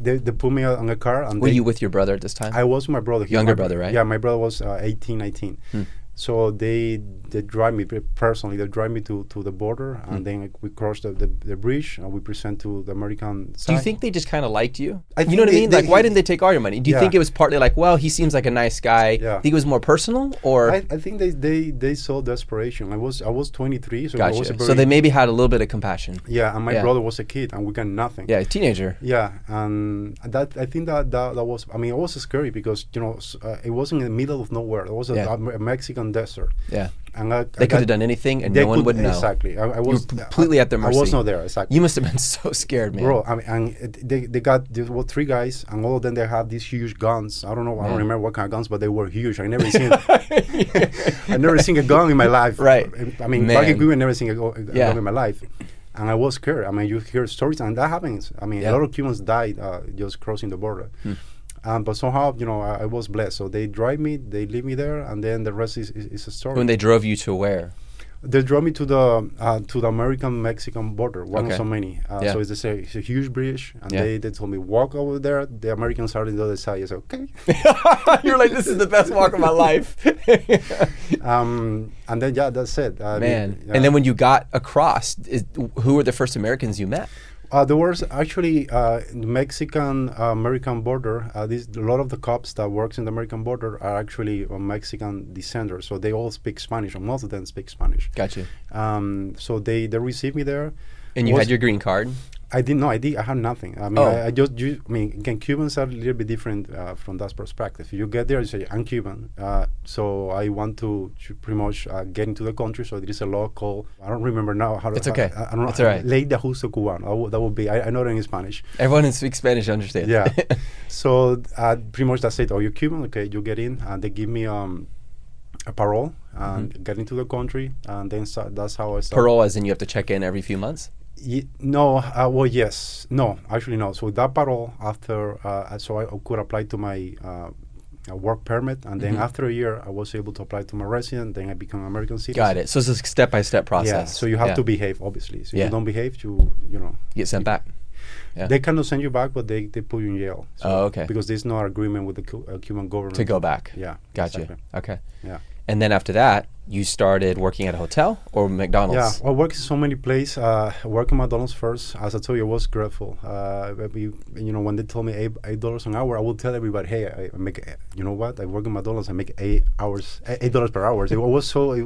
they, they put me on a car, and Were you with your brother at this time? I was with my brother. He- Younger my brother, right? Yeah, my brother was uh, 18, 19. Hmm. So they they drive me personally. They drive me to, to the border, Hmm. and then we cross the, the, the bridge, and we present to the American side. Do you think they just kind of liked you? I you know what I mean? they- like, why didn't they take all your money? Do you Yeah. think it was partly like, well, he seems like a nice guy? Yeah. Think it was more personal, or I, I think they, they, they saw desperation. I was I was 23, so was gotcha? very, So they maybe had a little bit of compassion. yeah, and my Yeah. brother was a kid, and we got nothing. Yeah, teenager. Yeah, and that I think that that, that was. I mean, it was scary because you know uh, it was in the middle of nowhere. It was a, a Mexican desert, Yeah, and I, they could have done anything, and no one could- would know. Exactly. I, I was completely I, at their mercy. I was not there. Exactly. You must have been so scared, man. Bro, I mean, and they, they got there were three guys, and all of them they have these huge guns. I don't know, I don't remember what kind of guns, but they were huge. I never seen, I never seen a gun in my life. Right. I mean, back in Man. Cuba, I never seen a, go- a Yeah. gun in my life, and I was scared. I mean, you hear stories, and that happens. I mean, Yeah. a lot of Cubans died uh, just crossing the border. Hmm. Um, but somehow, you know, I, I was blessed. So they drive me, they leave me there, and then the rest is, is, is a story. When they drove you to where? They drove me to the uh, to the American Mexican border, one Okay. of so many. Uh, Yeah. So it's a, it's a huge bridge, and Yeah. they, they told me walk over there. The Americans are on the other side. I said okay. You're like, this is the best walk of my life, um, and then yeah, that's it. I mean, man. yeah. And then when you got across, is, who were the first Americans you met? Uh, there was actually uh, Mexican uh, American border. Uh, this, a lot of the cops that works in the American border are actually uh, Mexican descenders, so they all speak Spanish, or most of them speak Spanish. Gotcha. Um, so they they received me there. And you Was- had your green card. I didn't know. I did. I had nothing. I mean, Oh. I, I just. You, I mean, again, Cubans are a little bit different uh, from that perspective. You get there, you say, "I'm Cuban," uh, so I want to, to pretty much uh, get into the country. So there is a law called I don't remember now how. It's okay. I, I don't know. It's all right. Ley de ajuste cubano. That would, that would be. I, I know it in Spanish. Everyone who speaks Spanish understands. Yeah. so uh, pretty much that's it. Oh, you're Cuban. Okay, you get in, and they give me um, a parole and get into the country, and then so that's how I started. Mm-hmm. Parole, as in you have to check in every few months. No, uh, well, yes, no, actually no. So that parole after, uh, so I could apply to my uh, uh, work permit, and then Mhm. after a year, I was able to apply to my resident. Then I become American citizen. Got it. So it's a step by step process. Yeah. So you have Yeah. to behave, obviously. So Yeah. you don't behave, you you know You get sent back. Yeah. they cannot send you back, but they, they put you in jail. So Oh, okay. Because there's no agreement with the Cu- uh, Cuban government to go back. Yeah. Gotcha. exactly. Okay. Yeah. And then after that, you started working at a hotel or McDonald's. Yeah, I worked in so many places. Uh, working McDonald's first, as I told you, I was grateful. Uh, you know, when they told me eight, eight dollars an hour, I would tell everybody, "Hey, I, I make, you know what? I work in McDonald's. I make eight hours, eight dollars per hour." It was so. It,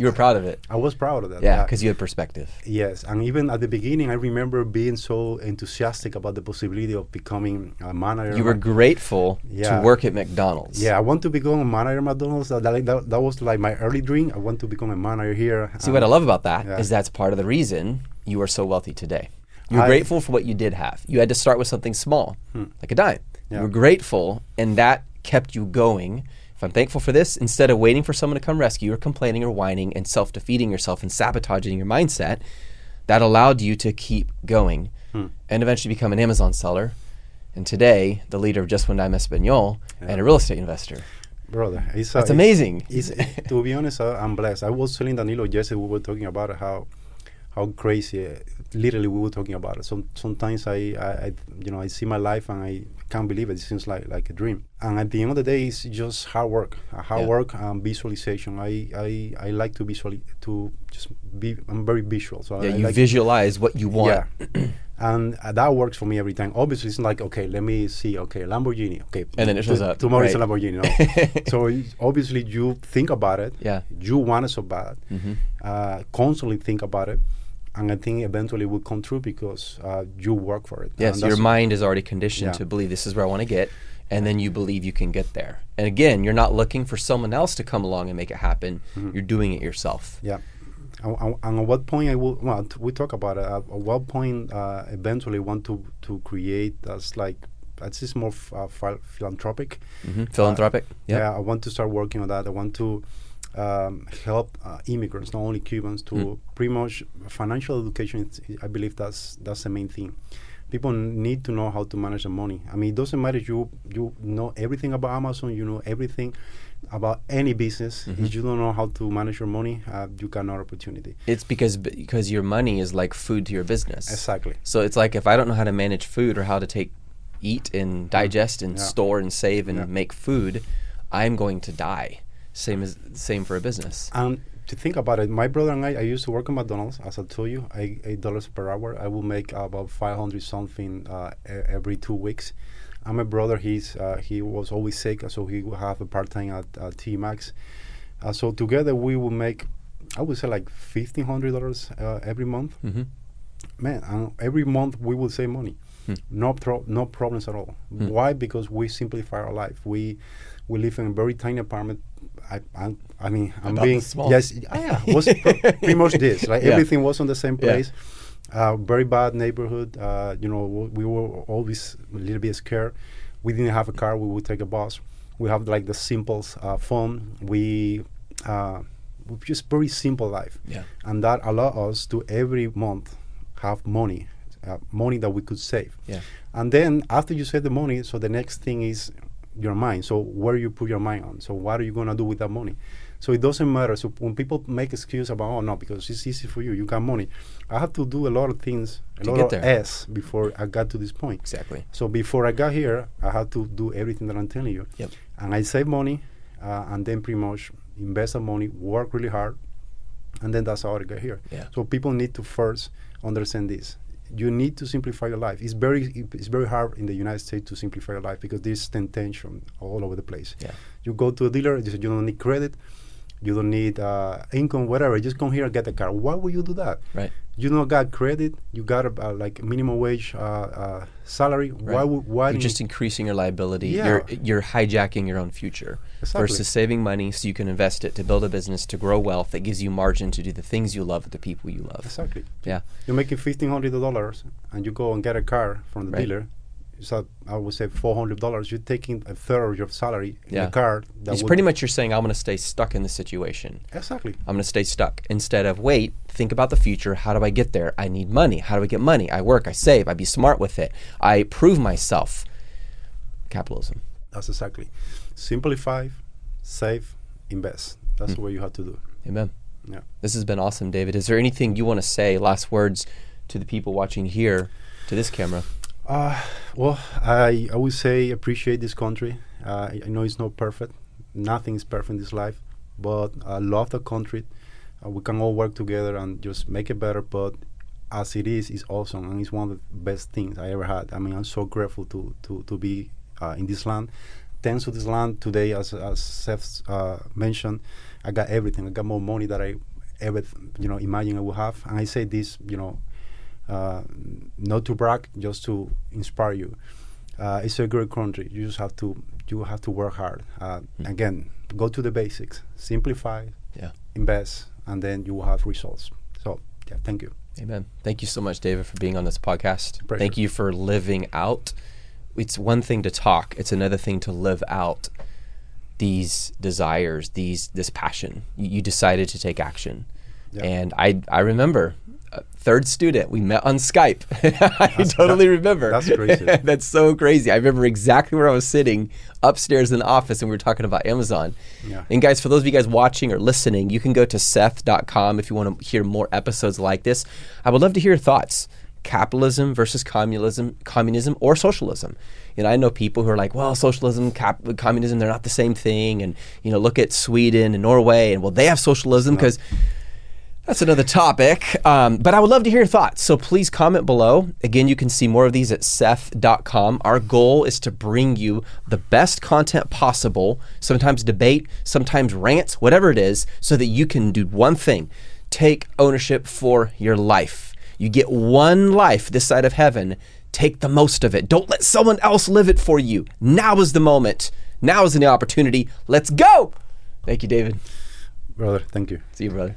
You were proud of it. I was proud of that. Yeah, because you had perspective. Yes, and even at the beginning, I remember being so enthusiastic about the possibility of becoming a manager. You were grateful Yeah. to work at McDonald's. Yeah, I want to become a manager at McDonald's. That, that, that was like my early dream. I want to become a manager here. See, what I Um, love about that is yeah. that's part of the reason you are so wealthy today. You're I- grateful for what you did have. You had to start with something small, like a dime. Yeah. You were grateful, and that kept you going. If I'm thankful for this, instead of waiting for someone to come rescue or complaining or whining and self defeating yourself and sabotaging your mindset, that allowed you to keep going Hmm. and eventually become an Amazon seller. And today, the leader of Just One Dime Espanol and a real estate investor. Brother. It's, That's uh, amazing. It's, to be honest, uh, I'm blessed. I was telling Danilo yesterday. We were talking about how how crazy. Literally, we were talking about it. Some sometimes I, I, I, you know, I see my life and I can't believe it. It seems like like a dream. And at the end of the day, it's just hard work. Uh, hard Yeah. work and visualization. I, I, I like to visually to just be. I'm very visual. So Yeah, I you like visualize what you want. Yeah. and uh, that works for me every time. Obviously, it's like, okay, let me see. Okay, Lamborghini. Okay. And then it t- shows up, Tomorrow it's a. Lamborghini. No. so obviously, you think about it. Yeah. You want it so bad. Mhm. Uh, constantly think about it. And I think eventually it will come true because uh, you work for it. Yes, your mind is already conditioned Yeah. to believe this is where I want to get, and then you believe you can get there. And again, you're not looking for someone else to come along and make it happen. Mm-hmm. You're doing it yourself. Yeah. And, at what point I will, well, we talk about it. At, at what point uh, eventually want to, to create that's like, that's just more f- uh, phil- philanthropic. hmm Philanthropic. Yep. Yeah, I want to start working on that. I want to um, help uh, immigrants, not only Cubans, to Mm. pretty much financial education. I believe that's that's the main thing. People need to know how to manage the money. I mean, it doesn't matter if you you know everything about Amazon, you know everything about any business. Mhm. If you don't know how to manage your money, uh, you got no opportunity. It's because because your money is like food to your business. Exactly. So it's like if I don't know how to manage food or how to take, eat and digest and Yeah. store and save and Yeah. make food, I'm going to die. Same as same for a business. And to think about it, my brother and I, I used to work at McDonald's. As I told you, I, eight dollars per hour. I will make about five hundred something uh, every two weeks. And my brother, he's uh, he was always sick, so he would have a part time at uh, T Max. Uh, so together we will make, I would say like fifteen hundred dollars uh, every month. hmm Man, and every month we will save money. Hmm. No pro- no problems at all. Hmm. Why? Because we simplify our life. We we live in a very tiny apartment. I I, I mean I'm thought being yes ah, yeah was pretty much this. Like Yeah. everything was on the same Yeah. place. Uh, very bad neighborhood. Uh, you know we were always a little bit scared. We didn't have a car. We would take a bus. We have like the simple uh, phone. We uh, we just very simple life Yeah. and that allowed us to every month have money, uh, money that we could save. Yeah. And then after you save the money, so the next thing is your mind. So where you put your mind on. So what are you gonna do with that money? So it doesn't matter. So when people make excuse about oh no because it's easy for you, you got money. I have to do a lot of things, a lot get of there. S before I got to this point. Exactly. So before I got here, I had to do everything that I'm telling you. Yep. And I save money, uh, and then pretty much invest the money, work really hard, and then that's how I got here. Yeah. So people need to first understand this. You need to simplify your life. It's very it's very hard in the United States to simplify your life because there's tension all over the place. Yeah. You go to a dealer, you say you don't need credit, you don't need uh, income, whatever. Just come here and get a car. Why would you do that? Right. you don't got credit, you got a, uh, like minimum wage uh, uh, salary. Why would why You're just increasing your liability. Yeah. You're you're hijacking your own future Exactly. versus saving money so you can invest it to build a business to grow wealth that gives you margin to do the things you love with the people you love. exactly Yeah. you're making fifteen hundred dollars and you go and get a car from the Right. dealer. So I would say four hundred dollars. You're taking a third of your salary in Yeah. a car. That It's pretty much you're saying I'm going to stay stuck in this situation. exactly. I'm going to stay stuck instead of wait, think about the future. How do I get there? I need money. How do I get money? I work, I save, I be smart with it. I prove myself. Capitalism. That's exactly. Simplify, save, invest. That's Hmm. what you have to do. Amen. Yeah. This has been awesome, David. Is there anything you want to say, last words to the people watching here, to this camera? Uh, well, I I would say appreciate this country. Uh, I know it's not perfect. Nothing is perfect in this life, but I love the country. Uh, we can all work together and just make it better. But as it is, it's awesome and it's one of the best things I ever had. I mean, I'm so grateful to to to be uh, in this land. Thanks to this land today, as as Seth uh, mentioned, I got everything. I got more money that I ever you know imagine I would have. And I say this, you know, not to brag, just to inspire you. Uh, it's a great country. You just have to you have to work hard. Uh, Again, go to the basics, simplify, Yeah. invest, and then you will have results. So yeah, thank you. Amen. Thank you so much, David, for being on this podcast. Pleasure. Thank you for living out. It's one thing to talk; it's another thing to live out these desires, these this passion. You, you decided to take action, Yeah. and I I remember. Third student, we met on Skype. I totally that- remember. that's crazy. that's so crazy. I remember exactly where I was sitting upstairs in the office, and we were talking about Amazon. Yeah. And guys, for those of you guys watching or listening, you can go to seth.com if you want to hear more episodes like this. I would love to hear your thoughts. Capitalism versus communism, communism or socialism. You know, I know people who are like, well, socialism, cap- communism, they're not the same thing. And, you know, look at Sweden and Norway and, well, they have socialism because that's another topic. Um, but I would love to hear your thoughts. So please comment below. Again, you can see more of these at seth.com. Our goal is to bring you the best content possible, sometimes debate, sometimes rants, whatever it is, so that you can do one thing take ownership for your life. You get one life this side of heaven. Take the most of it. Don't let someone else live it for you. Now is the moment. Now is the opportunity. Let's go. Thank you, David. Brother, thank you. See you, brother.